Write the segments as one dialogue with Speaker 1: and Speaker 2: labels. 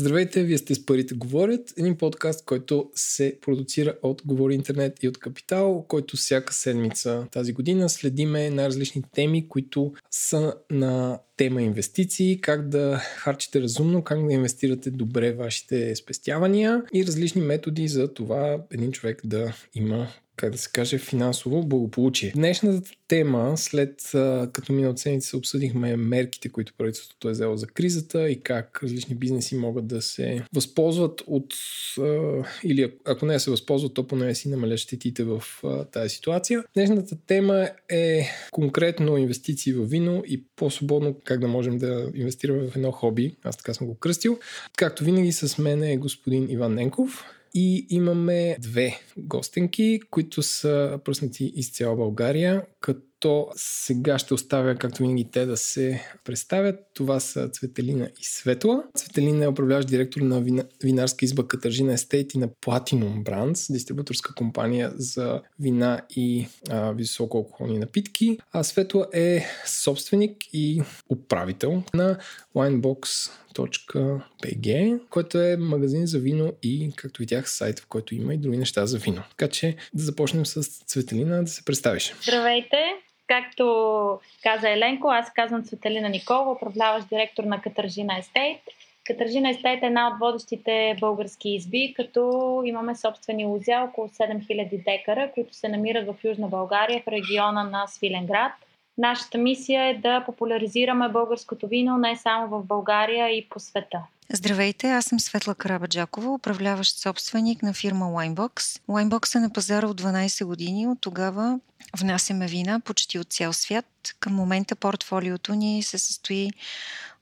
Speaker 1: Здравейте, вие сте с Парите говорят, един подкаст, който се продуцира от Говори Интернет и от Капитал, който всяка седмица тази година следиме на различни теми, които са на тема инвестиции, как да харчите разумно, как да инвестирате добре вашите спестявания и различни методи за това един човек да има как да се каже, финансово благополучие. Днешната тема, след като миналата седмица обсъдихме мерките, които правителството е взело за кризата и как различни бизнеси могат да се възползват от, или ако не се възползват, то поне си намалят щетите в тази ситуация. Днешната тема е конкретно инвестиции в вино и по-свободно как да можем да инвестираме в едно хоби. Аз така съм го кръстил. Както винаги с мен е господин Иван Ненков. И имаме две гостенки, които са пръснати из цяла България, като то сега ще оставя, както винаги, те да се представят. Това са Цветелина и Светла. Цветелина е управляващ директор на вина, винарска изба Катържина Естейт и на Platinum Brands, дистрибуторска компания за вина и а, високоалкохолни напитки. А Светла е собственик и управител на winebox.bg, който е магазин за вино и, както видях, сайт, в който има и други неща за вино. Така че да започнем с Цветелина да се представиш.
Speaker 2: Здравейте! Както каза Еленко, аз казвам Светелина Никола, управляващ директор на Катържина Естейт. Катържина Естейт е една от водещите български изби, като имаме собствени лузя около 7000 декара, които се намират в Южна България, в региона на Свиленград. Нашата мисия е да популяризираме българското вино не само в България и по света.
Speaker 3: Здравейте, аз съм Светла Карабаджакова, управляващ собственик на фирма Winebox. Winebox е на пазара от 12 години. От тогава внасяме вина почти от цял свят. Към момента портфолиото ни се състои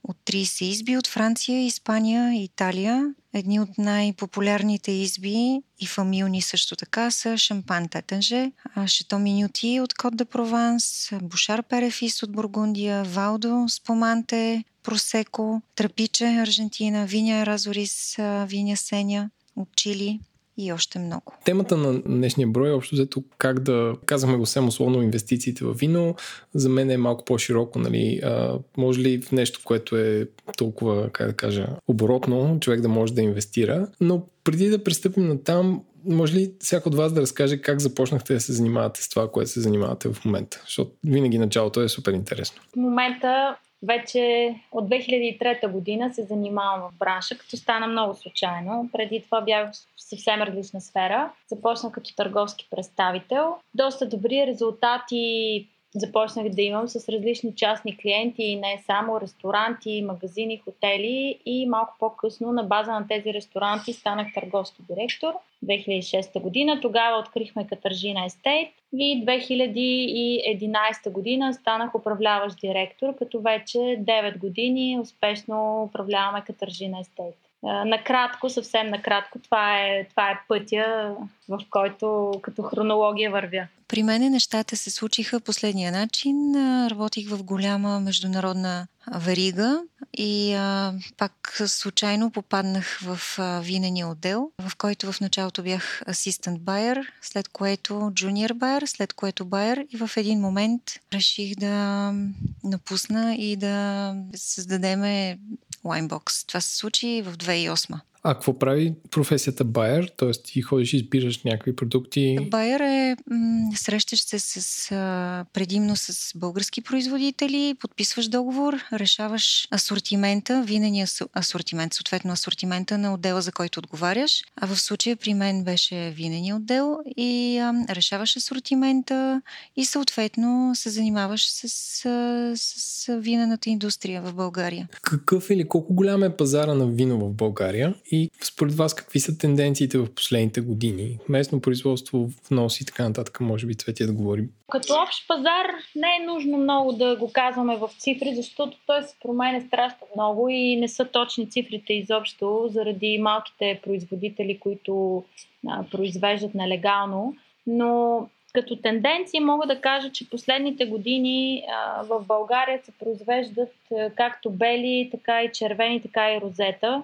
Speaker 3: от 30 изби от Франция, Испания и Италия. Едни от най-популярните изби и фамилни също така са Шампан Тетенже, Шето Минюти от Кот де Прованс, Бушар Перефис от Бургундия, Валдо, Споманте, Просеко, Трапиче, Аржентина, Виня Разорис, Виня Сеня от Чили и още много.
Speaker 1: Темата на днешния брой е общо взето как да казваме го съвсем условно инвестициите в вино. За мен е малко по-широко. Нали? А, може ли в нещо, което е толкова, как да кажа, оборотно, човек да може да инвестира. Но преди да пристъпим на там, може ли всяко от вас да разкаже как започнахте да се занимавате с това, което се занимавате в момента? Защото винаги началото е супер интересно.
Speaker 2: В момента вече от 2003 година се занимавам в бранша, като стана много случайно. Преди това бях в съвсем различна сфера. Започнах като търговски представител. Доста добри резултати започнах да имам с различни частни клиенти, не само ресторанти, магазини, хотели и малко по-късно на база на тези ресторанти станах търговски директор 2006 година. Тогава открихме Катържина Естейт и 2011 година станах управляващ директор, като вече 9 години успешно управляваме Катържина Естейт. Накратко, съвсем накратко, това е, това е пътя, в който като хронология вървя.
Speaker 3: При мен нещата се случиха последния начин. Работих в голяма международна верига и а, пак случайно попаднах в а, винения отдел, в който в началото бях асистент байер, след което джуниор байер, след което байер и в един момент реших да напусна и да създадеме Winebox. Това се случи в 2008.
Speaker 1: А какво прави професията Байер? Тоест ти ходиш и избираш някакви продукти?
Speaker 3: Байер е м- срещаш се с, а, предимно с български производители, подписваш договор, решаваш асортимента, винения асортимент, съответно асортимента на отдела, за който отговаряш. А в случая при мен беше винения отдел и а, решаваш асортимента и съответно се занимаваш с, с, с винената индустрия в България.
Speaker 1: Какъв или колко голям е пазара на вино в България? И според вас какви са тенденциите в последните години? Местно производство, внос и така нататък, може би Цвети да говорим.
Speaker 2: Като общ пазар не е нужно много да го казваме в цифри, защото той се променя страшно много и не са точни цифрите изобщо заради малките производители, които а, произвеждат нелегално. Но като тенденция мога да кажа, че последните години а, в България се произвеждат а, както бели, така и червени, така и розета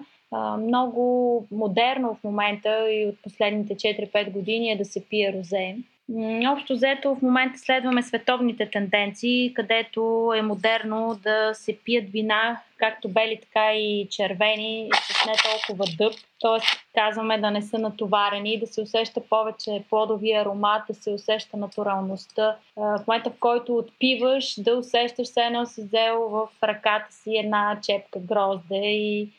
Speaker 2: много модерно в момента и от последните 4-5 години е да се пие розе. Общо взето в момента следваме световните тенденции, където е модерно да се пият вина, както бели, така и червени, с не толкова дъб. Тоест, казваме да не са натоварени, да се усеща повече плодови аромат, да се усеща натуралността. В момента, в който отпиваш, да усещаш се едно си взел в ръката си една чепка грозде и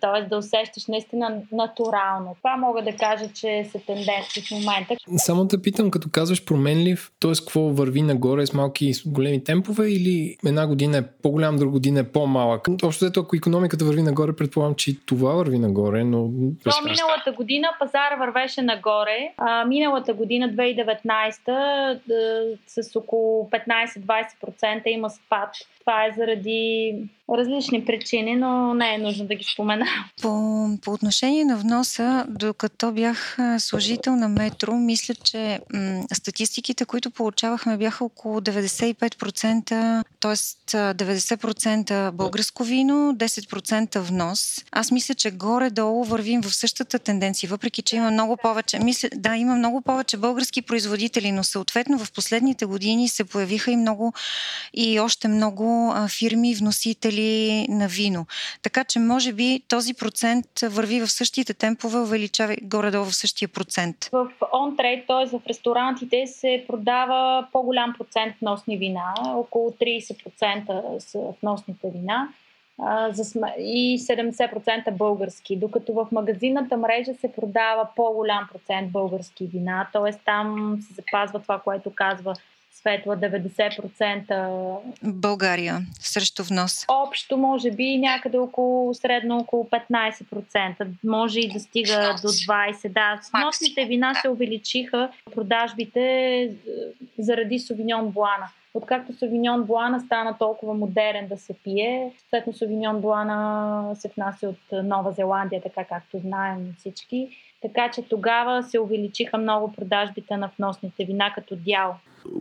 Speaker 2: т.е. да усещаш наистина натурално. Това мога да кажа, че са тенденции в момента.
Speaker 1: Само те питам, като казваш променлив, т.е. какво върви нагоре с малки и големи темпове или една година е по-голям, друга година е по-малък? Общо взето, ако економиката върви нагоре, предполагам, че и това върви нагоре, но...
Speaker 2: То, миналата година пазара вървеше нагоре. А, миналата година, 2019, с около 15-20% има спад. Това е заради различни причини, но не е нужно да ги спомена.
Speaker 3: По, по отношение на вноса, докато бях служител на метро, мисля, че м- статистиките, които получавахме, бяха около 95%, т.е. 90% българско вино, 10% внос. Аз мисля, че горе-долу вървим в същата тенденция, въпреки че има много повече. Мисля, да, има много повече български производители, но съответно в последните години се появиха и много и още много а, фирми, вносители на вино. Така че може би този процент върви в същите темпове, увеличава горе-долу в същия процент.
Speaker 2: В он-трейд, т.е. в ресторантите се продава по-голям процент вносни вина, около 30% са вносните вина и 70% български, докато в магазинната мрежа се продава по-голям процент български вина, т.е. там се запазва това, което казва Светла 90%.
Speaker 3: България срещу внос.
Speaker 2: Общо, може би, някъде около, средно около 15%. Може и да стига до 20%. Да, вносните вина се увеличиха продажбите е, заради Совиньон Блана. Откакто Совиньон Блана стана толкова модерен да се пие, съответно Совиньон Блана се внася от Нова Зеландия, така както знаем всички. Така че тогава се увеличиха много продажбите на вносните вина като дял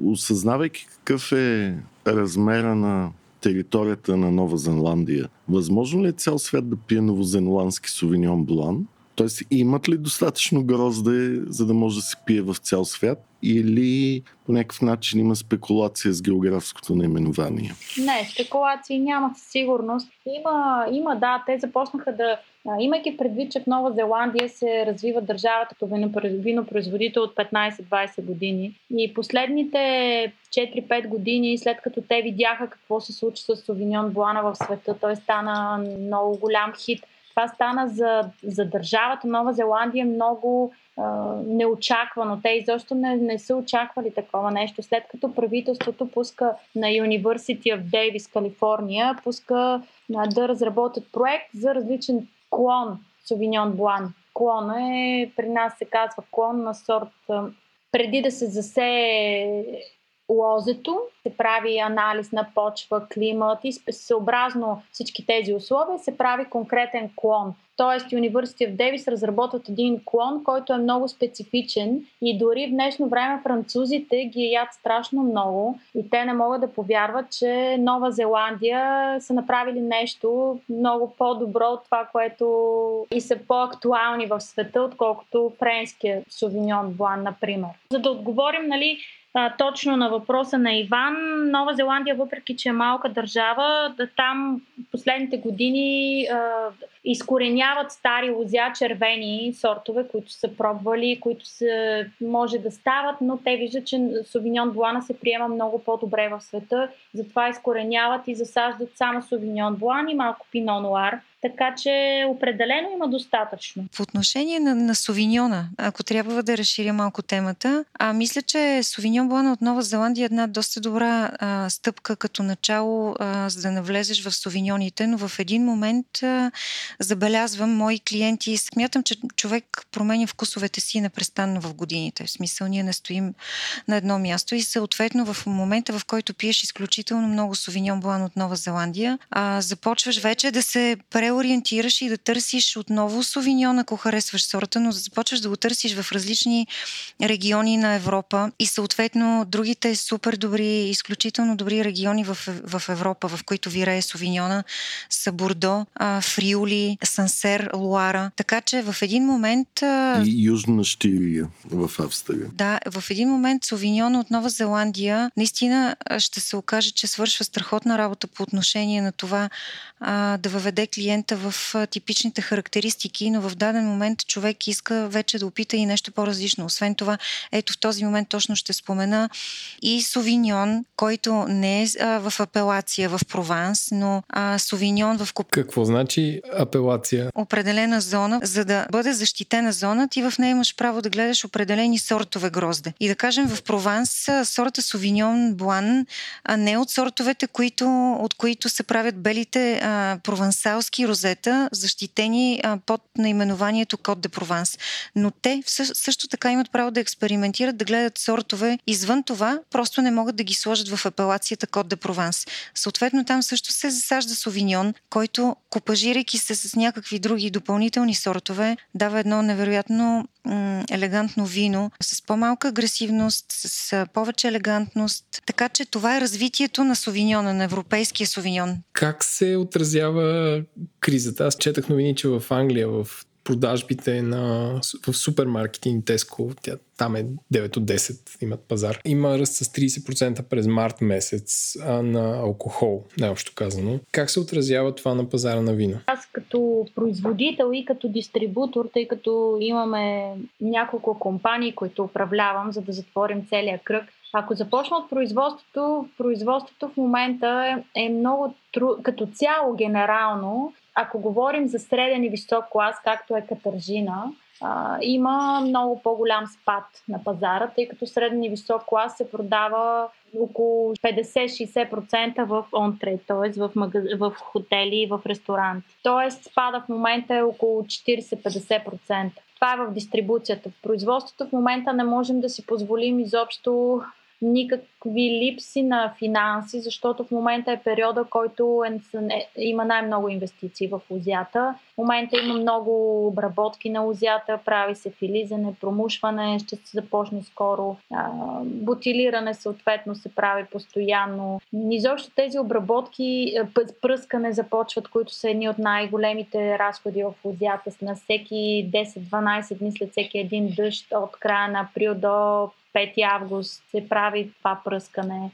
Speaker 4: осъзнавайки какъв е размера на територията на Нова Зеландия, възможно ли е цял свят да пие новозеландски сувеньон блан? Тоест, имат ли достатъчно грозде, за да може да се пие в цял свят? Или по някакъв начин има спекулация с географското наименование?
Speaker 2: Не, спекулации няма със сигурност. Има, има, да, те започнаха да Имайки предвид, че в Нова Зеландия се развива държавата като винопроизводител от 15-20 години и последните 4-5 години, след като те видяха какво се случи с Совиньон Блана в света, той стана много голям хит. Това стана за, за държавата Нова Зеландия много неочаквано. Те изобщо не, не са очаквали такова нещо. След като правителството пуска на University of Davis, Калифорния, пуска а, да разработят проект за различен клон Совиньон Блан. Клон е, при нас се казва клон на сорт преди да се засее лозето, се прави анализ на почва, климат и съобразно всички тези условия се прави конкретен клон. Тоест University of Davis разработват един клон, който е много специфичен и дори в днешно време французите ги ядат страшно много и те не могат да повярват, че Нова Зеландия са направили нещо много по-добро от това, което и са по-актуални в света, отколкото френския Совиньон Блан, например. За да отговорим, нали, а, точно на въпроса на Иван, Нова Зеландия, въпреки че е малка държава, да там последните години а, изкореняват стари лозя, червени сортове, които са пробвали, които са, може да стават, но те виждат, че Совиньон Блана се приема много по-добре в света, затова изкореняват и засаждат само Совиньон Блан и малко Пино Нуар. Така че определено има достатъчно.
Speaker 3: По отношение на, на Совиньона, ако трябва да разширя малко темата, а мисля, че Совиньон Блана от Нова Зеландия е една доста добра а, стъпка като начало, а, за да навлезеш в Совиньоните, но в един момент а, забелязвам мои клиенти и смятам, че човек променя вкусовете си непрестанно в годините. В смисъл, ние не стоим на едно място и съответно в момента, в който пиеш изключително много Совиньон Блан от Нова Зеландия, а, започваш вече да се пре преориентираш и да търсиш отново Совиньон, ако харесваш сорта, но започваш да го търсиш в различни региони на Европа и съответно другите супер добри, изключително добри региони в, в Европа, в които вирее Совиньона, са Бордо, Фриоли, Сансер, Луара. Така че в един момент...
Speaker 4: И Южна Штирия в Австрия.
Speaker 3: Да, в един момент Совиньона от Нова Зеландия наистина ще се окаже, че свършва страхотна работа по отношение на това а, да въведе клиента в типичните характеристики, но в даден момент човек иска вече да опита и нещо по-различно. Освен това, ето в този момент точно ще спомена и Совиньон, който не е в апелация в Прованс, но а, Совиньон в
Speaker 1: Куп... Какво значи апелация?
Speaker 3: Определена зона, за да бъде защитена зона, ти в нея имаш право да гледаш определени сортове грозде. И да кажем в Прованс сорта Совиньон Блан а не от сортовете, които, от които се правят белите а, провансалски розета, защитени а, под наименованието Код де Прованс. Но те също така имат право да експериментират, да гледат сортове извън това, просто не могат да ги сложат в апелацията Код де Прованс. Съответно, там също се засажда совиньон, който, копажирайки се с някакви други допълнителни сортове, дава едно невероятно елегантно вино с по-малка агресивност, с повече елегантност. Така че това е развитието на совиньона, на европейския совиньон.
Speaker 1: Как се отразява кризата? Аз четах новини, че в Англия, в продажбите на, в супермаркети и Теско, тя, там е 9 от 10 имат пазар. Има ръст с 30% през март месец а, на алкохол, най-общо казано. Как се отразява това на пазара на вино?
Speaker 2: Аз като производител и като дистрибутор, тъй като имаме няколко компании, които управлявам, за да затворим целия кръг, ако започна от производството, производството в момента е, е много тру... като цяло генерално ако говорим за среден и висок клас, както е Катържина, а, има много по-голям спад на пазара, тъй като среден и висок клас се продава около 50-60% в онтрейд, т.е. В, магаз... в хотели и в ресторанти. Т.е. спада в момента е около 40-50%. Това е в дистрибуцията. В производството в момента не можем да си позволим изобщо никакви липси на финанси, защото в момента е периода, който е, е, има най-много инвестиции в лозята. В момента има много обработки на лозята, прави се филизане, промушване, ще се започне скоро. А, бутилиране съответно се прави постоянно. Изобщо тези обработки, пръскане започват, които са едни от най-големите разходи в лозята. На всеки 10-12 дни след всеки един дъжд от края на април до 5 август се прави това пръскане.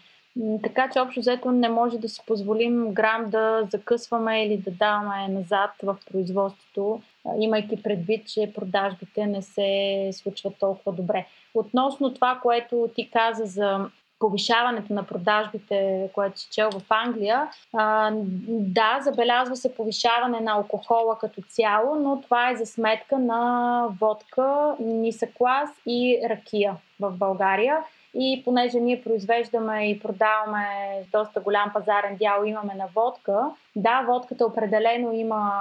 Speaker 2: Така че общо взето не може да си позволим грам да закъсваме или да даваме назад в производството, имайки предвид, че продажбите не се случват толкова добре. Относно това, което ти каза за повишаването на продажбите, което си чел в Англия, а, да, забелязва се повишаване на алкохола като цяло, но това е за сметка на водка, нисък клас и ракия в България. И понеже ние произвеждаме и продаваме доста голям пазарен дял, имаме на водка, да, водката определено има,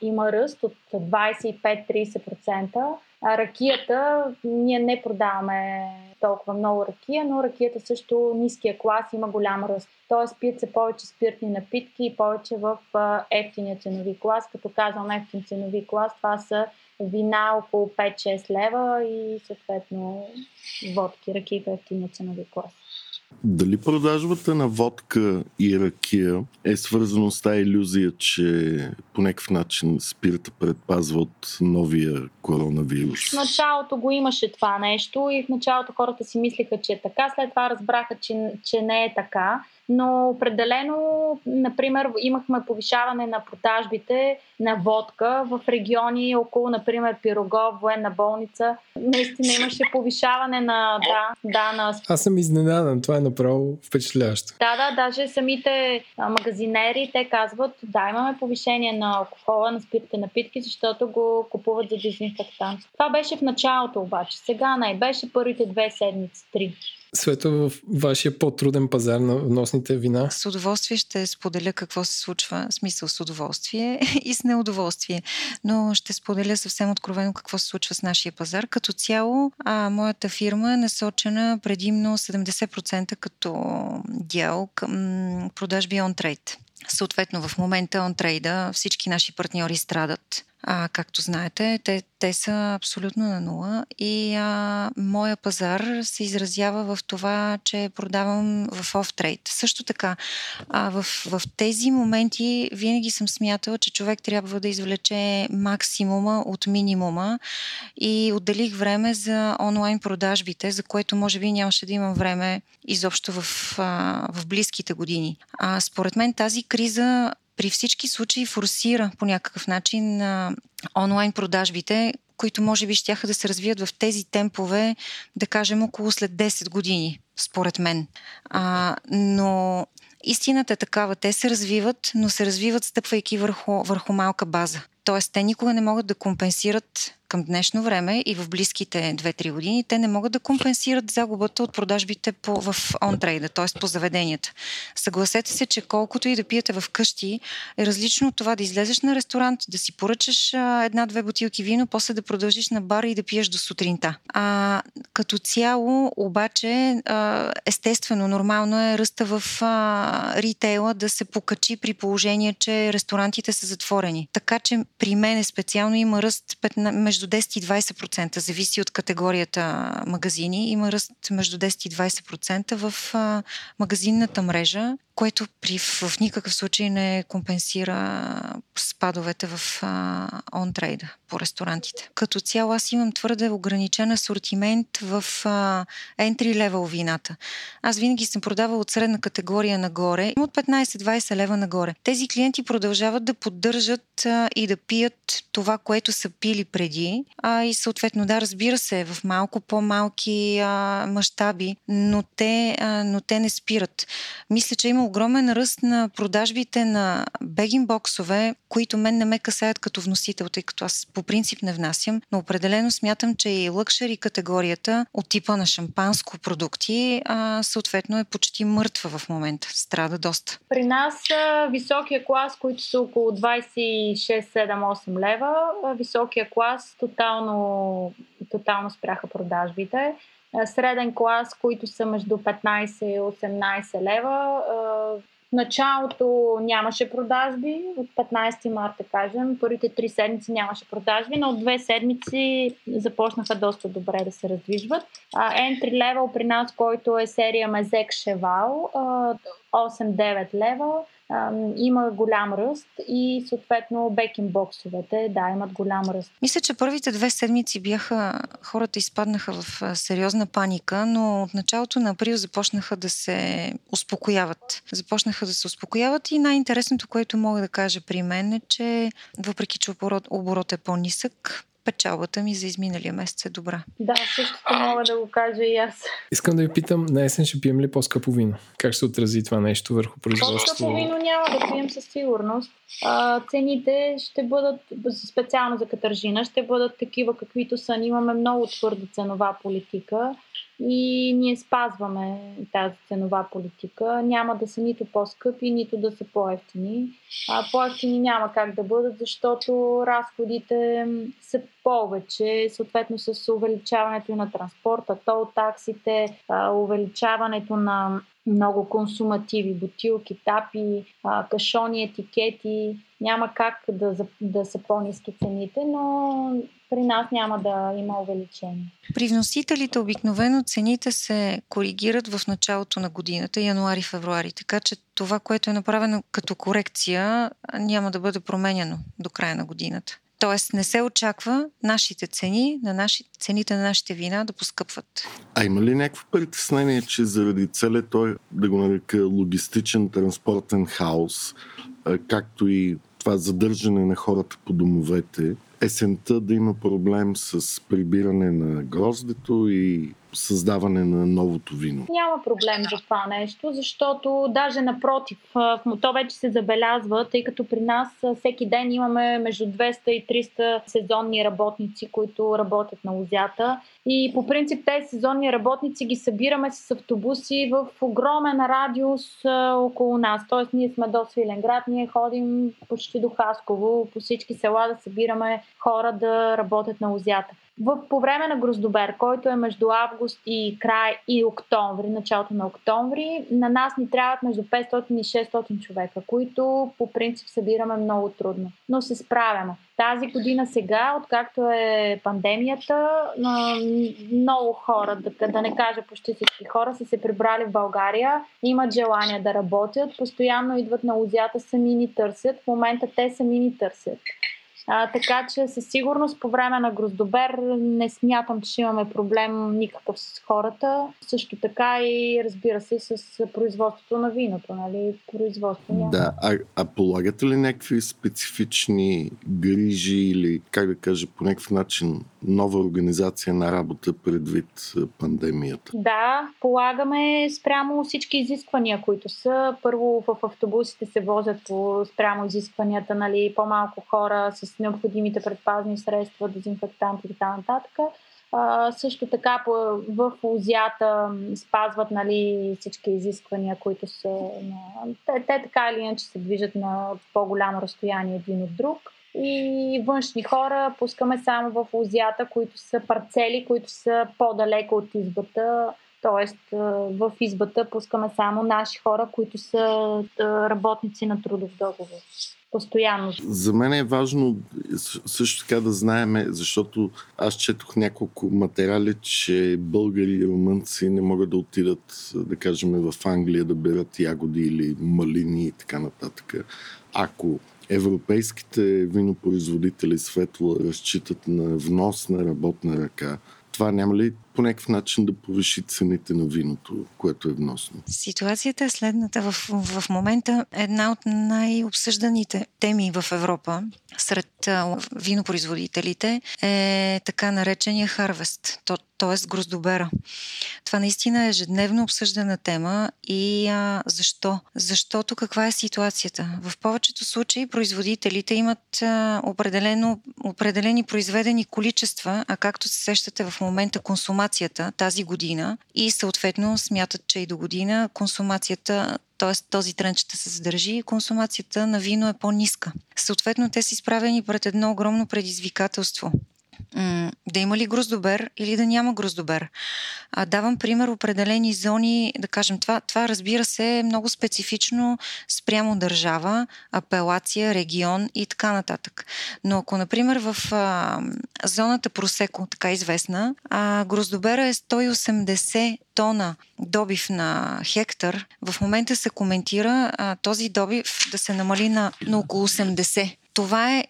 Speaker 2: има ръст от 25-30%, а ракията, ние не продаваме толкова много ракия, но ракията също ниския клас има голям ръст. Тоест пият се повече спиртни напитки и повече в ефтиния ценови клас. Като казвам ефтин ценови клас, това са вина около 5-6 лева и съответно водки, ракии в ефтиния ценови клас.
Speaker 4: Дали продажбата на водка и ракия е свързано с тази иллюзия, че по някакъв начин спирта предпазва от новия коронавирус?
Speaker 2: В началото го имаше това нещо и в началото хората си мислиха, че е така, след това разбраха, че, че не е така но определено, например, имахме повишаване на продажбите на водка в региони около, например, Пирогов, военна болница. Наистина имаше повишаване на, да, да, на...
Speaker 1: Аз съм изненадан, това е направо впечатляващо.
Speaker 2: Да, да, даже самите магазинери, те казват, да, имаме повишение на алкохола, на спиртите напитки, защото го купуват за дезинфектант. Това беше в началото обаче, сега не, беше първите две седмици, три.
Speaker 1: Свето в вашия по-труден пазар на вносните вина?
Speaker 3: С удоволствие ще споделя какво се случва, смисъл с удоволствие и с неудоволствие. Но ще споделя съвсем откровено какво се случва с нашия пазар. Като цяло, а, моята фирма е насочена предимно 70% като дял към продажби он-трейд. Съответно, в момента OnTrade всички наши партньори страдат а, както знаете, те, те са абсолютно на нула и а, моя пазар се изразява в това, че продавам в офтрейд. Също така, а, в, в тези моменти винаги съм смятала, че човек трябва да извлече максимума от минимума и отделих време за онлайн продажбите, за което може би нямаше да имам време изобщо в, а, в близките години. А, според мен тази криза при всички случаи форсира по някакъв начин а, онлайн продажбите, които може би ще да се развият в тези темпове, да кажем, около след 10 години, според мен. А, но истината е такава. Те се развиват, но се развиват стъпвайки върху, върху малка база. Тоест, те никога не могат да компенсират към днешно време и в близките 2-3 години, те не могат да компенсират загубата от продажбите по, в онтрейда, т.е. по заведенията. Съгласете се, че колкото и да пиете в къщи, е различно от това да излезеш на ресторант, да си поръчаш една-две бутилки вино, после да продължиш на бара и да пиеш до сутринта. А, като цяло, обаче, естествено, нормално е ръста в а, ритейла да се покачи при положение, че ресторантите са затворени. Така че при мен специално има ръст 15, между между 10 и 20%, зависи от категорията магазини. Има ръст между 10 и 20% в магазинната мрежа, което при, в никакъв случай не компенсира спадовете в онтрейда по ресторантите. Като цяло аз имам твърде ограничен асортимент в entry level вината. Аз винаги съм продавал от средна категория нагоре, от 15-20 лева нагоре. Тези клиенти продължават да поддържат а, и да пият това, което са пили преди. А, и съответно, да, разбира се, в малко по-малки мащаби, но, те, а, но те не спират. Мисля, че има огромен ръст на продажбите на бегин боксове, които мен не ме касаят като вносител, тъй като аз по принцип не внасям, но определено смятам, че и лъкшери категорията от типа на шампанско продукти а, съответно е почти мъртва в момента. Страда доста.
Speaker 2: При нас високия клас, които са около 26-7-8 лева, високия клас тотално, тотално спряха продажбите среден клас, които са между 15 и 18 лева. В началото нямаше продажби, от 15 марта кажем, първите три седмици нямаше продажби, но от две седмици започнаха доста добре да се раздвижват. Entry level при нас, който е серия Мезек Шевал, 8-9 лева, има голям ръст и съответно бекин боксовете, да, имат голям ръст.
Speaker 3: Мисля, че първите две седмици бяха, хората изпаднаха в сериозна паника, но от началото на април започнаха да се успокояват. Започнаха да се успокояват и най-интересното, което мога да кажа при мен е, че въпреки, че оборот, оборот е по-нисък, печалбата ми за изминалия месец е добра.
Speaker 2: Да, същото мога да го кажа и аз.
Speaker 1: Искам да ви питам, на есен ще пием ли по-скъпо вино? Как ще се отрази това нещо върху производството?
Speaker 2: По-скъпо вино няма да пием със сигурност. А, цените ще бъдат, специално за катържина, ще бъдат такива каквито са. Имаме много твърда ценова политика и ние спазваме тази ценова политика. Няма да са нито по-скъпи, нито да са по-ефтини. А, по-ефтини няма как да бъдат, защото разходите са повече, съответно с увеличаването на транспорта, тол таксите, увеличаването на много консумативи, бутилки, тапи, кашони, етикети. Няма как да, да са по-низки цените, но при нас няма да има увеличение.
Speaker 3: При вносителите обикновено цените се коригират в началото на годината, януари-февруари, така че това, което е направено като корекция, няма да бъде променено до края на годината. Тоест не се очаква нашите цени, на наши, цените на нашите вина да поскъпват.
Speaker 4: А има ли някакво притеснение, че заради целият той, да го нарека, логистичен транспортен хаос, както и това задържане на хората по домовете, есента да има проблем с прибиране на гроздето и създаване на новото вино?
Speaker 2: Няма проблем за това нещо, защото даже напротив, то вече се забелязва, тъй като при нас всеки ден имаме между 200 и 300 сезонни работници, които работят на лозята. И по принцип тези сезонни работници ги събираме с автобуси в огромен радиус около нас. Тоест ние сме до Свиленград, ние ходим почти до Хасково, по всички села да събираме хора да работят на лозята в, по време на Гроздобер, който е между август и край и октомври, началото на октомври, на нас ни трябват между 500 и 600 човека, които по принцип събираме много трудно, но се справяме. Тази година сега, откакто е пандемията, много хора, да, не кажа почти всички хора, са се прибрали в България, имат желание да работят, постоянно идват на лузята, сами ни търсят. В момента те сами ни търсят. А, така че със сигурност по време на Гроздобер не смятам, че имаме проблем никакъв с хората. Също така и разбира се с производството на виното. Нали? Производство няма.
Speaker 4: Да, а, а полагате ли някакви специфични грижи или как да кажа по някакъв начин нова организация на работа предвид пандемията?
Speaker 2: Да, полагаме спрямо всички изисквания, които са. Първо в автобусите се возят спрямо изискванията, нали, по-малко хора с необходимите предпазни средства, дезинфектанти и така нататък. А, също така в лузята спазват нали, всички изисквания, които са. На... Те, те така или иначе се движат на по-голямо разстояние един от друг. И външни хора пускаме само в лузята, които са парцели, които са по-далеко от избата. Тоест в избата пускаме само наши хора, които са работници на трудов договор постоянно.
Speaker 4: За мен е важно също така да знаем, защото аз четох няколко материали, че българи и румънци не могат да отидат, да кажем, в Англия да берат ягоди или малини и така нататък. Ако европейските винопроизводители светло разчитат на внос на работна ръка, това няма ли по някакъв начин да повиши цените на виното, което е вносно?
Speaker 3: Ситуацията е следната. В, в момента една от най-обсъжданите теми в Европа сред винопроизводителите е така наречения харвест, т.е. гроздобера. Това наистина е ежедневно обсъждана тема и а, защо? Защото каква е ситуацията? В повечето случаи производителите имат а, определено, определени произведени количества, а както се сещате в момента консумацията тази година и съответно смятат, че и до година консумацията т.е. този тренд ще се задържи и консумацията на вино е по-ниска. Съответно, те са изправени пред едно огромно предизвикателство да има ли гроздобер или да няма гроздобер. А, давам пример определени зони, да кажем, това, това разбира се е много специфично спрямо държава, апелация, регион и така нататък. Но ако, например, в а, зоната Просеко, така известна, а, гроздобера е 180 тона добив на хектар, в момента се коментира а, този добив да се намали на, на около 80 това е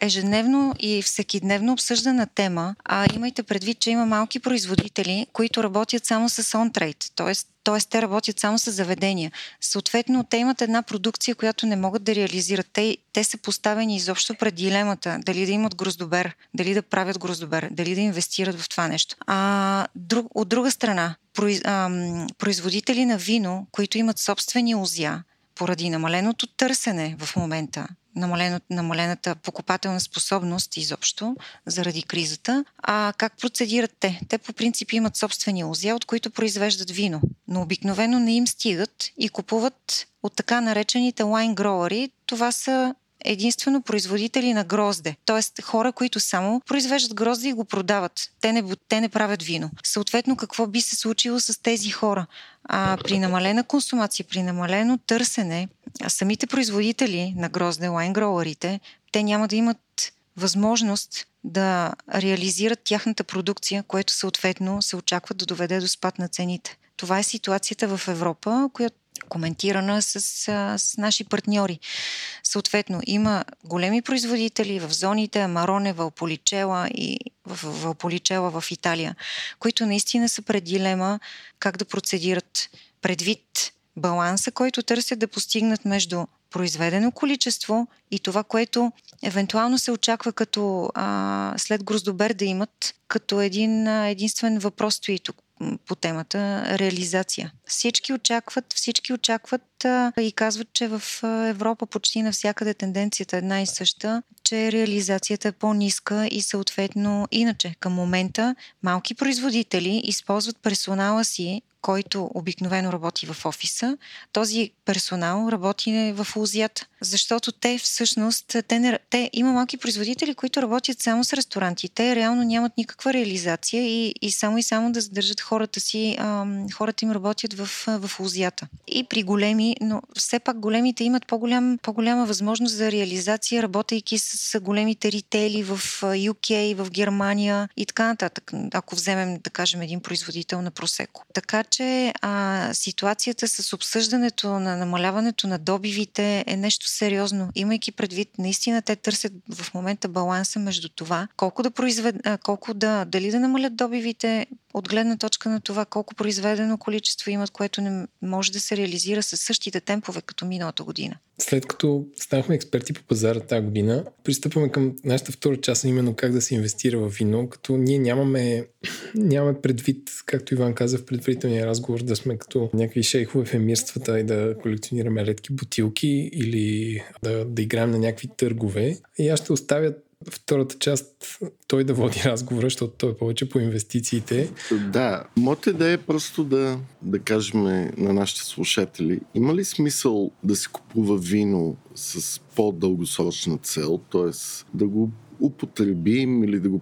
Speaker 3: ежедневно и всекидневно обсъждана тема, а имайте предвид, че има малки производители, които работят само с онтрейд, т.е. т.е. те работят само с заведения. Съответно, те имат една продукция, която не могат да реализират. Те, те са поставени изобщо пред дилемата дали да имат гроздобер, дали да правят гроздобер, дали да инвестират в това нещо. А друг, от друга страна, произ, ам, производители на вино, които имат собствени озя, поради намаленото търсене в момента намалената покупателна способност изобщо заради кризата. А как процедират те? Те по принцип имат собствени лозя, от които произвеждат вино, но обикновено не им стигат и купуват от така наречените лайн гроари. Това са единствено производители на грозде. Тоест хора, които само произвеждат грозде и го продават. Те не, те не правят вино. Съответно, какво би се случило с тези хора? А, при намалена консумация, при намалено търсене, самите производители на грозде, лайнгроуърите, те няма да имат възможност да реализират тяхната продукция, което съответно се очаква да доведе до спад на цените. Това е ситуацията в Европа, която коментирана с, с наши партньори. Съответно, има големи производители в зоните Амароне, Валполичела и в Валполичела в Италия, които наистина са пред дилема как да процедират предвид баланса, който търсят да постигнат между произведено количество и това, което евентуално се очаква като а, след Гроздобер да имат като един а, единствен въпрос стои тук по темата реализация. Всички очакват, всички очакват и казват, че в Европа почти навсякъде тенденцията е една и съща, че реализацията е по-ниска и съответно иначе към момента малки производители използват персонала си, който обикновено работи в офиса, този персонал работи в лузията. Защото те всъщност, те, не, те има малки производители, които работят само с ресторанти. Те реално нямат никаква реализация и, и само и само да задържат хората си, а, хората им работят в, в лузията. И при големи, но все пак големите имат по-голям, по-голяма възможност за реализация, работейки с, с големите ритейли в UK, в Германия и така нататък. Ако вземем, да кажем, един производител на просеко. Така че а, ситуацията с обсъждането на намаляването на добивите е нещо сериозно. Имайки предвид, наистина те търсят в момента баланса между това, колко да произвед... колко да, дали да намалят добивите от гледна точка на това колко произведено количество имат, което не може да се реализира със същите темпове като миналата година.
Speaker 1: След като станахме експерти по пазара тази година, пристъпваме към нашата втора част, именно как да се инвестира в вино, като ние нямаме, нямаме предвид, както Иван каза в предварителния разговор, да сме като някакви шейхове в емирствата и да колекционираме редки бутилки или да, да играем на някакви търгове. И аз ще оставя втората част той да води разговора, защото той е повече по инвестициите.
Speaker 4: Да, моята идея е просто да, да кажем на нашите слушатели, има ли смисъл да се купува вино с по-дългосрочна цел, т.е. да го употребим или да го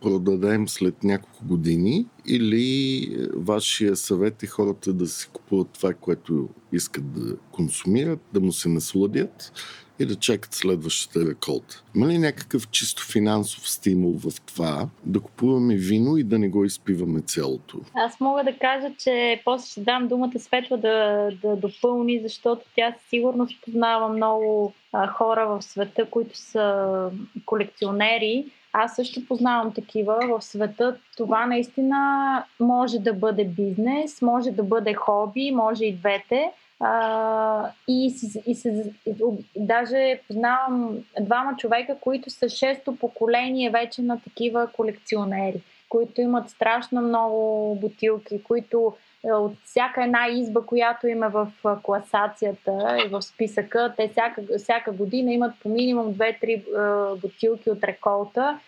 Speaker 4: продадем след няколко години или вашия съвет е хората да си купуват това, което искат да консумират, да му се насладят и да чекат следващата реколта. Има ли някакъв чисто финансов стимул в това да купуваме вино и да не го изпиваме цялото?
Speaker 2: Аз мога да кажа, че после ще дам думата Светла да, да допълни, защото тя сигурно познава много а, хора в света, които са колекционери. Аз също познавам такива в света. Това наистина може да бъде бизнес, може да бъде хоби, може и двете. А, и, и, се, и, даже познавам двама човека, които са шесто поколение вече на такива колекционери, които имат страшно много бутилки, които е, от всяка една изба, която има в класацията и в списъка, те всяка, всяка година имат по минимум 2-3 бутилки от реколта.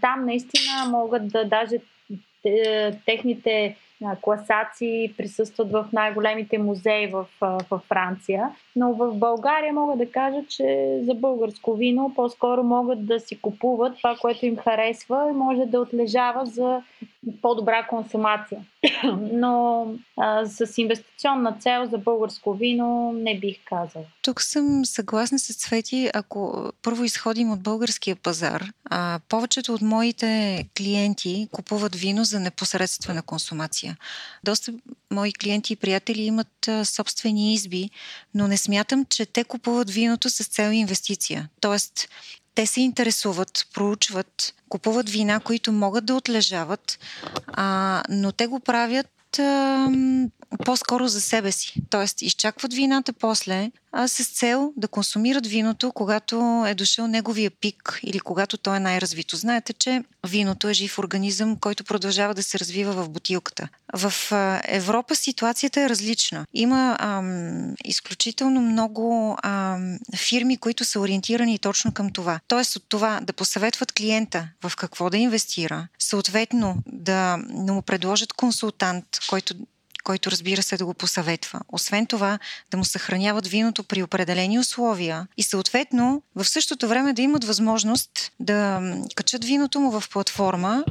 Speaker 2: Там наистина могат да даже техните класации присъстват в най-големите музеи в, в Франция. Но в България мога да кажа, че за българско вино по-скоро могат да си купуват това, което им харесва и може да отлежава за по-добра консумация. Но а, с инвестиционна цел за българско вино не бих казал.
Speaker 3: Тук съм съгласна с Цвети, ако първо изходим от българския пазар. А, повечето от моите клиенти купуват вино за непосредствена консумация. Доста мои клиенти и приятели имат собствени изби, но не смятам, че те купуват виното с цел инвестиция. Тоест, те се интересуват, проучват, купуват вина, които могат да отлежават, а, но те го правят а, по-скоро за себе си. Тоест, изчакват вината после, а с цел да консумират виното, когато е дошъл неговия пик или когато то е най-развито. Знаете, че виното е жив организъм, който продължава да се развива в бутилката. В Европа ситуацията е различна. Има ам, изключително много ам, фирми, които са ориентирани точно към това. Тоест от това да посъветват клиента в какво да инвестира, съответно да, му предложат консултант, който който разбира се да го посъветва. Освен това, да му съхраняват виното при определени условия и съответно в същото време да имат възможност да качат виното му в платформа,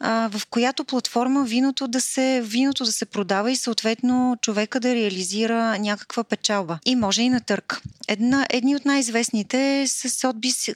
Speaker 3: а, в която платформа виното да, се, виното да се продава и съответно човека да реализира някаква печалба. И може и на търк. Една, едни от най-известните са Сотбис,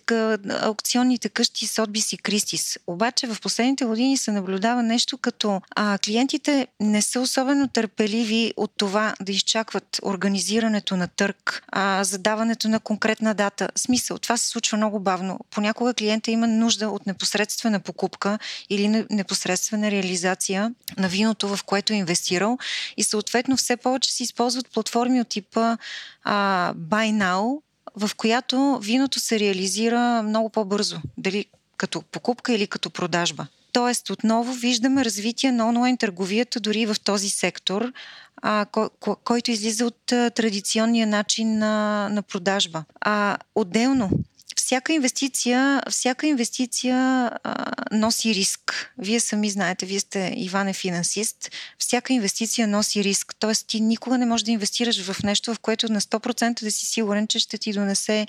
Speaker 3: аукционните къщи Сотбис и Кристис. Обаче в последните години се наблюдава нещо като а, клиентите не са особено търпеливи от това да изчакват организирането на търк, а, задаването на конкретна дата. Смисъл, това се случва много бавно. Понякога клиента има нужда от непосредствена покупка или непосредствена реализация на виното, в което е инвестирал и съответно все повече се използват платформи от типа а, Buy Now, в която виното се реализира много по-бързо, дали като покупка или като продажба. Тоест, отново виждаме развитие на онлайн търговията дори в този сектор, а, ко- ко- който излиза от а, традиционния начин на, на продажба. А, отделно, всяка инвестиция, всяка инвестиция а, носи риск. Вие сами знаете, вие сте Иван е финансист. Всяка инвестиция носи риск. Тоест ти никога не можеш да инвестираш в нещо, в което на 100% да си сигурен, че ще ти донесе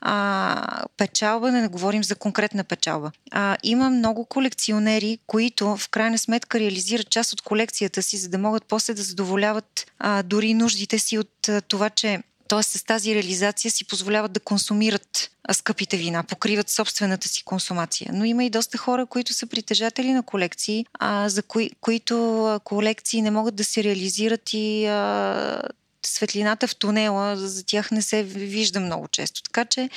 Speaker 3: а, печалба, да не говорим за конкретна печалба. А, има много колекционери, които в крайна сметка реализират част от колекцията си, за да могат после да задоволяват а, дори нуждите си от а, това, че т.е. с тази реализация си позволяват да консумират скъпите вина, покриват собствената си консумация. Но има и доста хора, които са притежатели на колекции, а, за кои, които колекции не могат да се реализират и а, светлината в тунела за тях не се вижда много често. Така че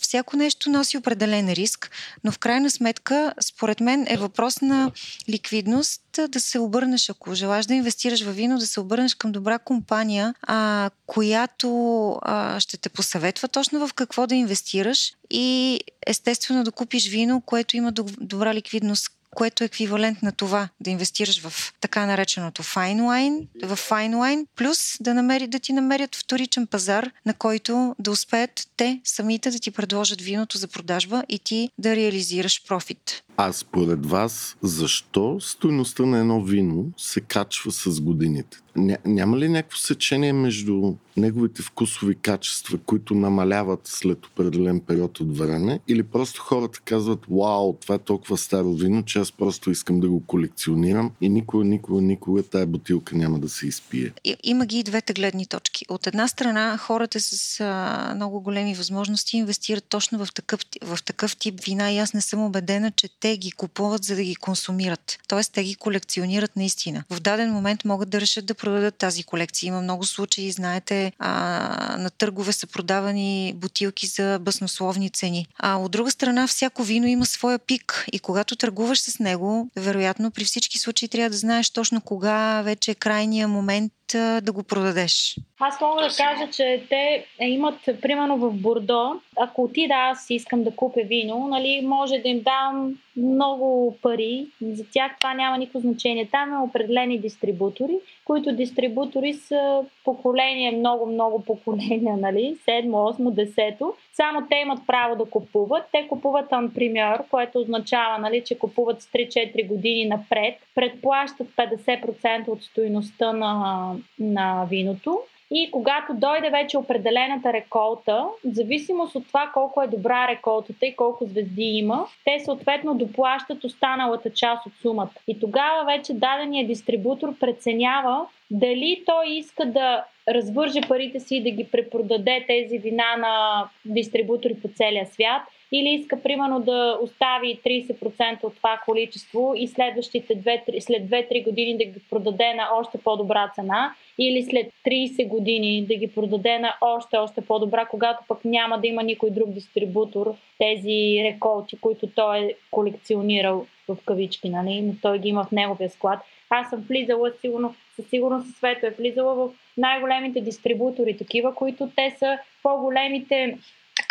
Speaker 3: всяко нещо носи определен риск, но в крайна сметка, според мен е въпрос на ликвидност да се обърнеш, ако желаш да инвестираш в вино, да се обърнеш към добра компания, а, която а, ще те посъветва точно в какво да инвестираш и естествено да купиш вино, което има добра ликвидност което е еквивалент на това да инвестираш в така нареченото wine, в wine, плюс да, намери, да ти намерят вторичен пазар, на който да успеят те самите да ти предложат виното за продажба и ти да реализираш профит.
Speaker 4: А според вас, защо стоеността на едно вино се качва с годините? Ня, няма ли някакво сечение между неговите вкусови качества, които намаляват след определен период от време? Или просто хората казват, вау, това е толкова старо вино, че аз просто искам да го колекционирам и никога, никога, никога тая бутилка няма да се изпие?
Speaker 3: И, има ги и двете гледни точки. От една страна, хората с а, много големи възможности инвестират точно в такъв, в такъв тип вина и аз не съм убедена, че те ги купуват, за да ги консумират. Тоест, те ги колекционират наистина. В даден момент могат да решат да продадат тази колекция. Има много случаи, знаете, а, на търгове са продавани бутилки за баснословни цени. А от друга страна, всяко вино има своя пик и когато търгуваш с него, вероятно при всички случаи трябва да знаеш точно кога вече е крайния момент да го продадеш?
Speaker 2: Аз мога да кажа, че те имат, примерно в Бордо, ако отида аз искам да купя вино, нали, може да им дам много пари. За тях това няма никакво значение. Там е определени дистрибутори, които дистрибутори са поколение, много, много поколения, нали? Седмо, осмо, десето. Само те имат право да купуват. Те купуват премьер, което означава, нали, че купуват с 3-4 години напред. Предплащат 50% от стоиността на, на виното и когато дойде вече определената реколта, в зависимост от това колко е добра реколтата и колко звезди има, те съответно доплащат останалата част от сумата. И тогава вече дадения дистрибутор преценява дали той иска да развърже парите си и да ги препродаде тези вина на дистрибутори по целия свят или иска примерно да остави 30% от това количество и следващите 2, след 2-3 години да ги продаде на още по-добра цена или след 30 години да ги продаде на още, още по-добра, когато пък няма да има никой друг дистрибутор тези реколти, които той е колекционирал в кавички, нали? но той ги има в неговия склад. Аз съм влизала сигурно, със сигурност свето е влизала в най-големите дистрибутори, такива, които те са по-големите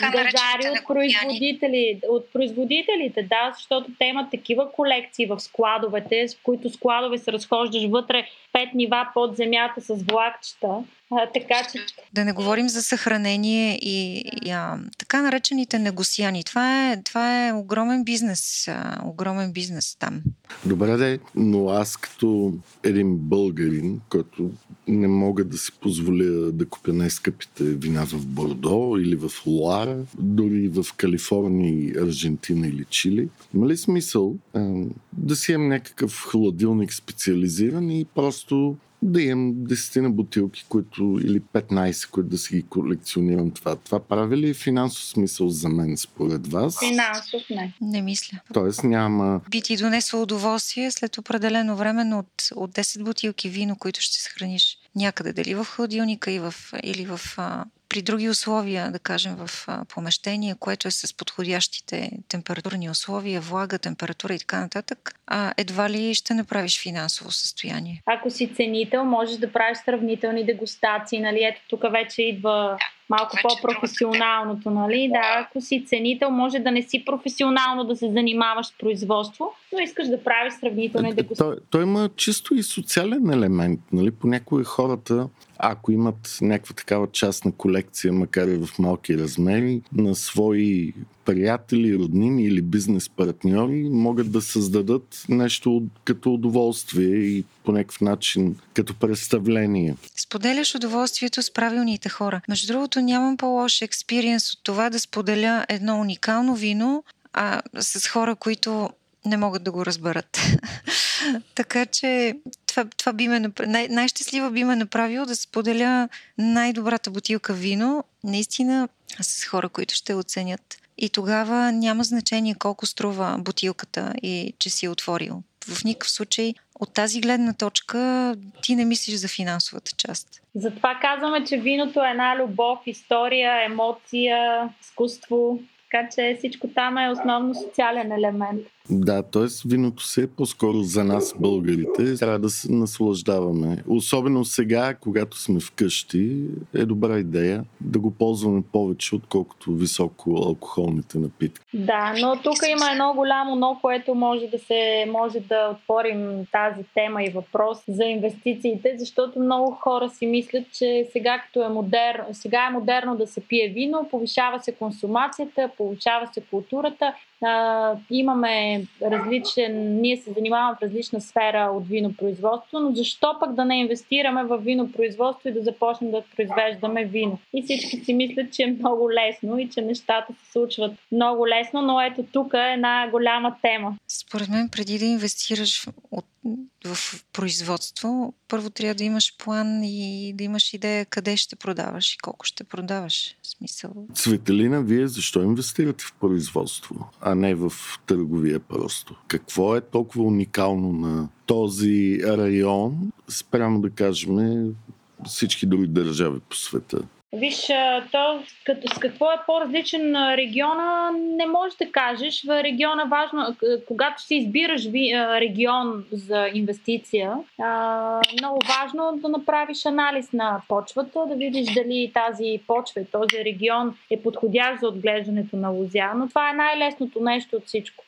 Speaker 2: газари от, производители, от производителите, да, защото те имат такива колекции в складовете, в които складове се разхождаш вътре пет нива под земята с влакчета. А, така че...
Speaker 3: Да не говорим за съхранение и, и а, така наречените негосияни. Това е, това е огромен бизнес. А, огромен бизнес там.
Speaker 4: Добре, де, но аз като един българин, който не мога да си позволя да купя най-скъпите вина в Бордо или в Луара, дори в Калифорния, Аржентина или Чили, има ли смисъл а, да си имам някакъв хладилник специализиран и просто да имам 10 на бутилки, които, или 15, които да си ги колекционирам това. Това прави ли финансов смисъл за мен, според вас?
Speaker 2: Финансов не.
Speaker 3: Не мисля.
Speaker 4: Тоест няма...
Speaker 3: Би ти донесло удоволствие след определено време, но от, от 10 бутилки вино, които ще съхраниш някъде, дали в хладилника и в, или в а, при други условия, да кажем в помещение, което е с подходящите температурни условия, влага, температура и така нататък, а едва ли ще направиш финансово състояние.
Speaker 2: Ако си ценител, можеш да правиш сравнителни дегустации. Нали? Ето тук вече идва малко по-професионалното, нали? Да, ако си ценител, може да не си професионално да се занимаваш с производство, но искаш да правиш сравнително да го...
Speaker 4: Той, той има чисто и социален елемент, нали? Понякога хората ако имат някаква такава частна колекция, макар и в малки размери, на свои приятели, роднини или бизнес партньори, могат да създадат нещо като удоволствие и по някакъв начин като представление.
Speaker 3: Споделяш удоволствието с правилните хора. Между другото, нямам по-лош експириенс от това да споделя едно уникално вино а, с хора, които не могат да го разберат. така че това, това би ме най- най-щастлива би ме направило да споделя най-добрата бутилка вино, наистина с хора, които ще оценят. И тогава няма значение колко струва бутилката и че си е отворил. В никакъв случай от тази гледна точка ти не мислиш за финансовата част.
Speaker 2: Затова казваме, че виното е една любов, история, емоция, изкуство. Така че всичко там е основно социален елемент.
Speaker 4: Да, т.е. виното се е по-скоро за нас, българите. Трябва да се наслаждаваме. Особено сега, когато сме вкъщи, е добра идея да го ползваме повече, отколкото високо алкохолните напитки.
Speaker 2: Да, но тук има едно голямо но, което може да се може да отворим тази тема и въпрос за инвестициите, защото много хора си мислят, че сега като е модерно, сега е модерно да се пие вино, повишава се консумацията, повишава се културата имаме различен, ние се занимаваме в различна сфера от винопроизводство, но защо пък да не инвестираме в винопроизводство и да започнем да произвеждаме вино? И всички си мислят, че е много лесно и че нещата се случват много лесно, но ето тук е една голяма тема.
Speaker 3: Според мен, преди да инвестираш от в производство, първо трябва да имаш план и да имаш идея къде ще продаваш и колко ще продаваш. Смисъл.
Speaker 4: Цветелина, вие защо инвестирате в производство, а не в търговия просто? Какво е толкова уникално на този район, спрямо да кажем всички други държави по света?
Speaker 2: Виж, то като, с какво е по-различен региона, не можеш да кажеш. В региона важно, когато си избираш регион за инвестиция, много важно да направиш анализ на почвата, да видиш дали тази почва и този регион е подходящ за отглеждането на лузя. Но това е най-лесното нещо от всичко.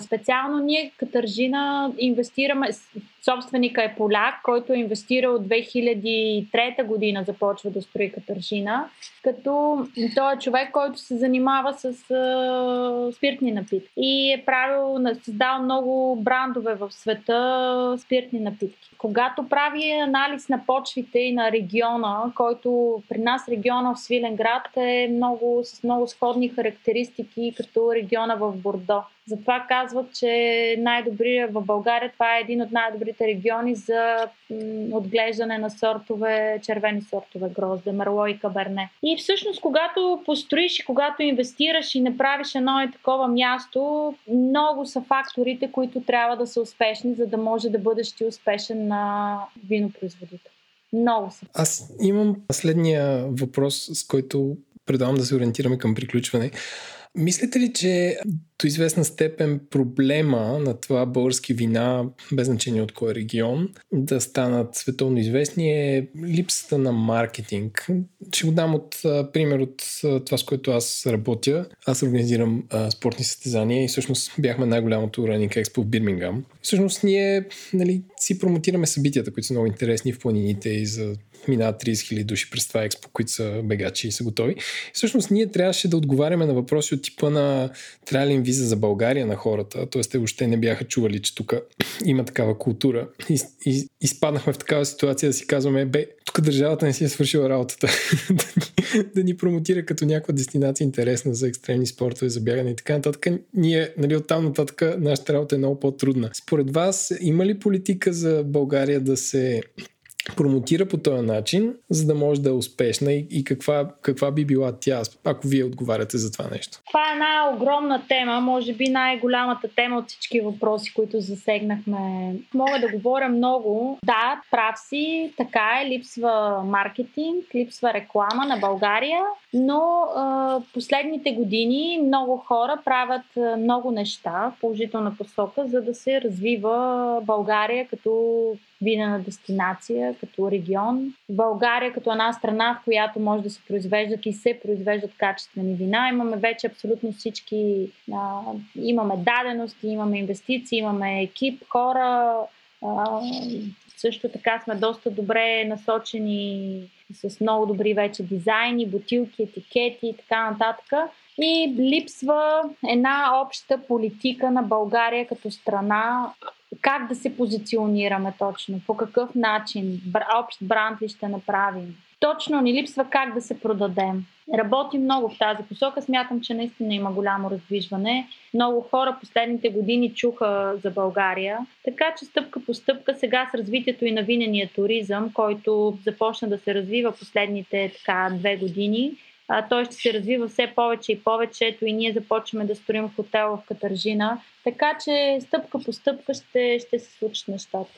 Speaker 2: Специално ние, Катържина, инвестираме, Собственика е поляк, който е инвестирал от 2003 година, започва да строи Катаржина, като той е човек, който се занимава с а, спиртни напитки и е правил, създал много брандове в света спиртни напитки. Когато прави анализ на почвите и на региона, който при нас региона в Свиленград е много, с много сходни характеристики като региона в Бордо. Затова казват, че най-добрия в България това е един от най-добрите региони за отглеждане на сортове, червени сортове грозде, мерло и каберне. И всъщност, когато построиш и когато инвестираш и направиш едно и такова място, много са факторите, които трябва да са успешни, за да може да бъдеш ти успешен на винопроизводител. Много са.
Speaker 1: Аз имам следния въпрос, с който предавам да се ориентираме към приключване. Мислите ли, че до известна степен проблема на това български вина, без значение от кой регион, да станат световно известни е липсата на маркетинг. Ще го дам от пример от това, с което аз работя. Аз организирам а, спортни състезания и всъщност бяхме най-голямото Running Expo в Бирмингам. Всъщност ние нали, си промотираме събитията, които са много интересни в планините и за минават 30 000 души през това експо, които са бегачи и са готови. И всъщност ние трябваше да отговаряме на въпроси от типа на трябва ли им виза за България на хората, т.е. те въобще не бяха чували, че тук има такава култура. И, и изпаднахме в такава ситуация да си казваме, бе, тук държавата не си е свършила работата да, ни, да ни промотира като някаква дестинация интересна за екстремни спортове, за бягане и така нататък. Ние, нали, оттам нататък нашата работа е много по-трудна. Според вас, има ли политика за България да се промотира по този начин, за да може да е успешна и, и каква, каква би била тя, ако вие отговаряте за това нещо?
Speaker 2: Това е една огромна тема, може би най-голямата тема от всички въпроси, които засегнахме. Мога да говоря много. Да, прав си, така е, липсва маркетинг, липсва реклама на България, но а, последните години много хора правят много неща в положителна посока, за да се развива България като винена дестинация, като регион. България като една страна, в която може да се произвеждат и се произвеждат качествени вина. Имаме вече абсолютно всички, а, имаме дадености, имаме инвестиции, имаме екип, хора, а, също така сме доста добре насочени с много добри вече дизайни, бутилки, етикети и така нататък. И липсва една обща политика на България като страна, как да се позиционираме точно, по какъв начин, общ бранд ли ще направим. Точно ни липсва как да се продадем. Работи много в тази посока. Смятам, че наистина има голямо раздвижване. Много хора последните години чуха за България. Така че стъпка по стъпка сега с развитието и на винения туризъм, който започна да се развива последните така две години, а, той ще се развива все повече и повече. Ето и ние започваме да строим хотел в Катържина. Така че стъпка по стъпка ще, ще се случат нещата.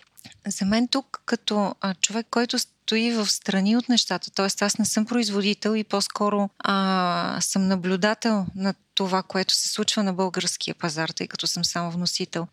Speaker 3: За мен тук, като а, човек, който стои в страни от нещата, т.е. аз не съм производител и по-скоро а, съм наблюдател на това, което се случва на българския пазар, тъй като съм само вносител.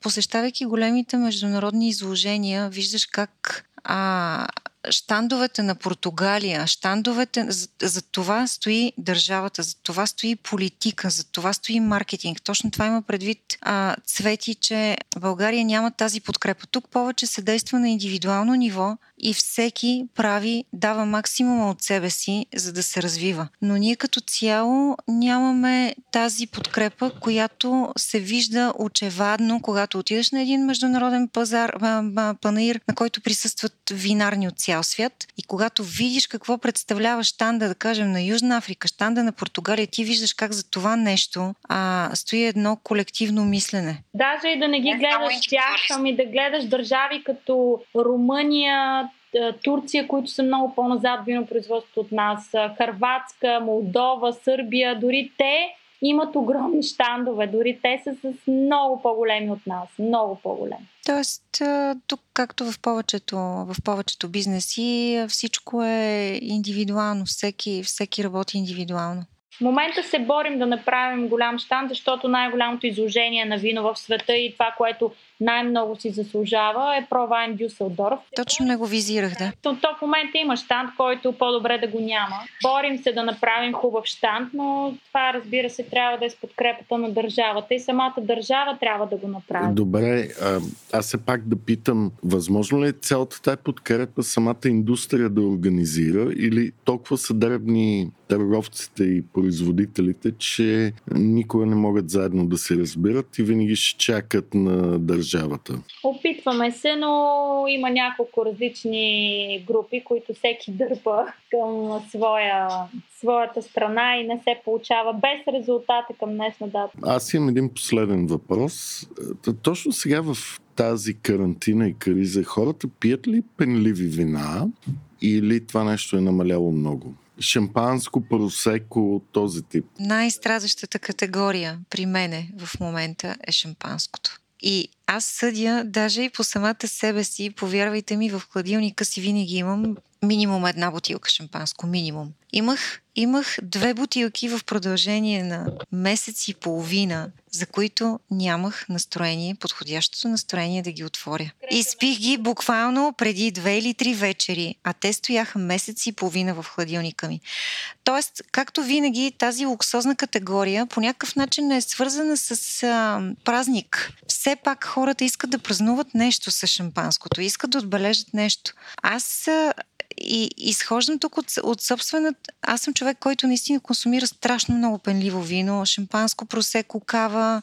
Speaker 3: Посещавайки, големите международни изложения, виждаш как а, штандовете на Португалия, штандовете, за, за това стои държавата, за това стои политика, за това стои маркетинг. Точно това има предвид а, Цвети, че България няма тази подкрепа. Тук повече се действа на индивидуално ниво и всеки прави, дава максимума от себе си, за да се развива. Но ние като цяло нямаме тази подкрепа, която се вижда очевадно, когато отидеш на един международен пазар, панаир, на който присъстват винарни от цял свят и когато видиш какво представлява штанда, да кажем, на Южна Африка, штанда на Португалия, ти виждаш как за това нещо а, стои едно колективно мислене.
Speaker 2: Даже и да не ги гледаш тях, ами да гледаш държави като Румъния, Турция, които са много по-назад винопроизводството от нас, Харватска, Молдова, Сърбия, дори те имат огромни щандове, дори те са с много по-големи от нас, много по-големи.
Speaker 3: Тоест, тук, както в повечето, в повечето бизнеси, всичко е индивидуално, всеки, всеки работи индивидуално.
Speaker 2: В момента се борим да направим голям щанд, защото най-голямото изложение на вино в света и това, което най-много си заслужава е Провайн Дюселдорф.
Speaker 3: Точно не го визирах, да.
Speaker 2: То, то в момента има штант, който по-добре да го няма. Борим се да направим хубав штант, но това разбира се трябва да е с подкрепата на държавата и самата държава трябва да го направи.
Speaker 4: Добре, а, аз се пак да питам, възможно ли е цялата тая подкрепа самата индустрия да организира или толкова са дребни търговците и производителите, че никога не могат заедно да се разбират и винаги ще чакат на държавата?
Speaker 2: Опитваме се, но има няколко различни групи, които всеки дърпа към своя, своята страна и не се получава без резултата към днешна дата.
Speaker 4: Аз имам един последен въпрос. Точно сега в тази карантина и криза хората пият ли пенливи вина или това нещо е намаляло много? шампанско, просеко, този тип?
Speaker 3: Най-страдащата категория при мене в момента е шампанското. И аз съдя даже и по самата себе си, повярвайте ми, в хладилника си винаги имам минимум една бутилка шампанско, минимум. Имах, имах две бутилки в продължение на месец и половина, за които нямах настроение, подходящото настроение да ги отворя. И спих ги буквално преди две или три вечери, а те стояха месец и половина в хладилника ми. Тоест, както винаги, тази луксозна категория по някакъв начин не е свързана с а, празник. Все пак хората искат да празнуват нещо с шампанското, искат да отбележат нещо. Аз а, и изхождам тук от, от собствената... Аз съм човек, който наистина консумира страшно много пенливо вино, шампанско, просеко, кава,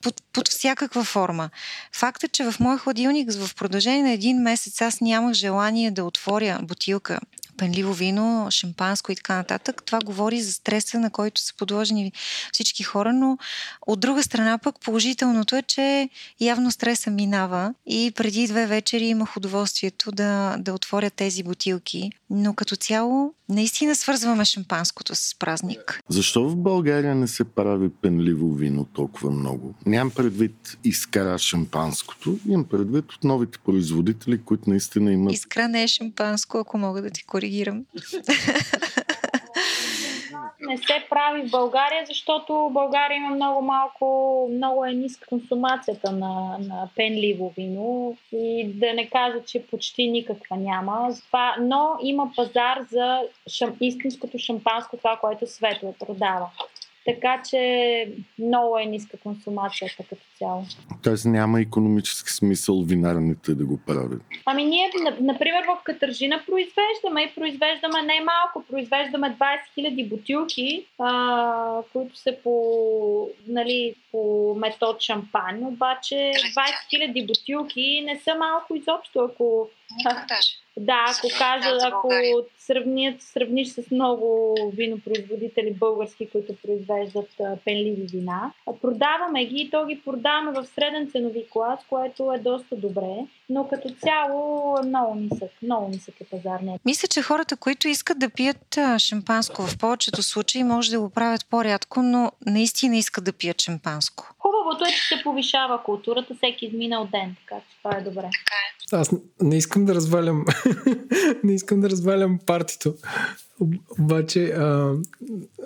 Speaker 3: под, под всякаква форма. Фактът, че в моя хладилник в продължение на един месец аз нямах желание да отворя бутилка пенливо вино, шампанско и така нататък. Това говори за стреса, на който са подложени всички хора, но от друга страна пък положителното е, че явно стреса минава и преди две вечери имах удоволствието да, да отворя тези бутилки. Но като цяло наистина свързваме шампанското с празник.
Speaker 4: Защо в България не се прави пенливо вино толкова много? Нямам предвид изкара шампанското, имам предвид от новите производители, които наистина имат...
Speaker 3: Искра не е шампанско, ако мога да ти коригирам.
Speaker 2: не се прави в България, защото България има много малко, много е ниска консумацията на, на пенливо вино и да не кажа, че почти никаква няма. Но има пазар за шам, истинското шампанско, това, което светло продава. Така че много е ниска консумацията като цяло.
Speaker 4: Тоест няма економически смисъл винарните да го правят.
Speaker 2: Ами ние, например, в Катържина произвеждаме и произвеждаме не малко, произвеждаме 20 000 бутилки, а, които са по, нали, по метод шампань, обаче 20 000 бутилки не са малко изобщо, ако... Да, ако кажа, ако сравнят, сравниш с много винопроизводители български, които произвеждат пенливи вина, продаваме ги и то ги продаваме в среден ценови клас, което е доста добре, но като цяло е много нисък, много нисък е пазарният.
Speaker 3: Мисля, че хората, които искат да пият шампанско в повечето случаи, може да го правят по-рядко, но наистина искат да пият шампанско.
Speaker 2: Хубавото е, че се повишава културата всеки изминал ден, така че това е добре.
Speaker 1: Аз не искам да развалям не искам да развалям партито. Обаче а,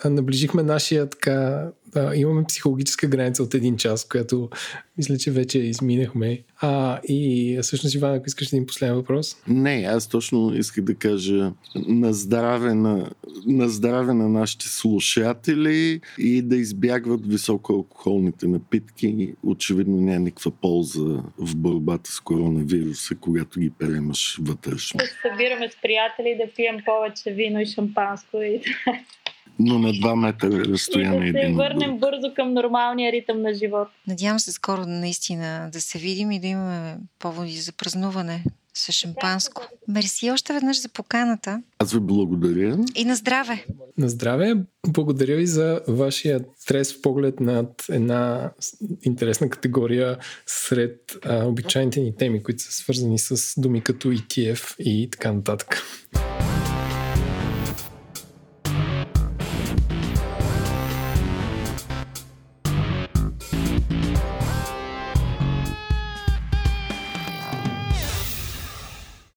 Speaker 1: а, наближихме нашия така а, имаме психологическа граница от един час, която мисля, че вече изминахме. А, и всъщност, Иван, ако искаш един последен въпрос?
Speaker 4: Не, аз точно исках да кажа на здраве на, на здраве на нашите слушатели и да избягват високоалкохолните напитки. Очевидно няма никаква полза в борбата с коронавируса, когато ги приемаш вътрешно.
Speaker 2: Да се събираме с приятели да пием повече вино и шампанско и
Speaker 4: но на 2 метра разстояние.
Speaker 2: И да се върнем бързо към нормалния ритъм на живот.
Speaker 3: Надявам се скоро наистина да се видим и да имаме поводи за празнуване с шампанско. Мерси още веднъж за поканата.
Speaker 4: Аз ви благодаря.
Speaker 3: И на здраве.
Speaker 1: На здраве. Благодаря ви за вашия трес поглед над една интересна категория сред а, обичайните ни теми, които са свързани с думи като ETF и така нататък.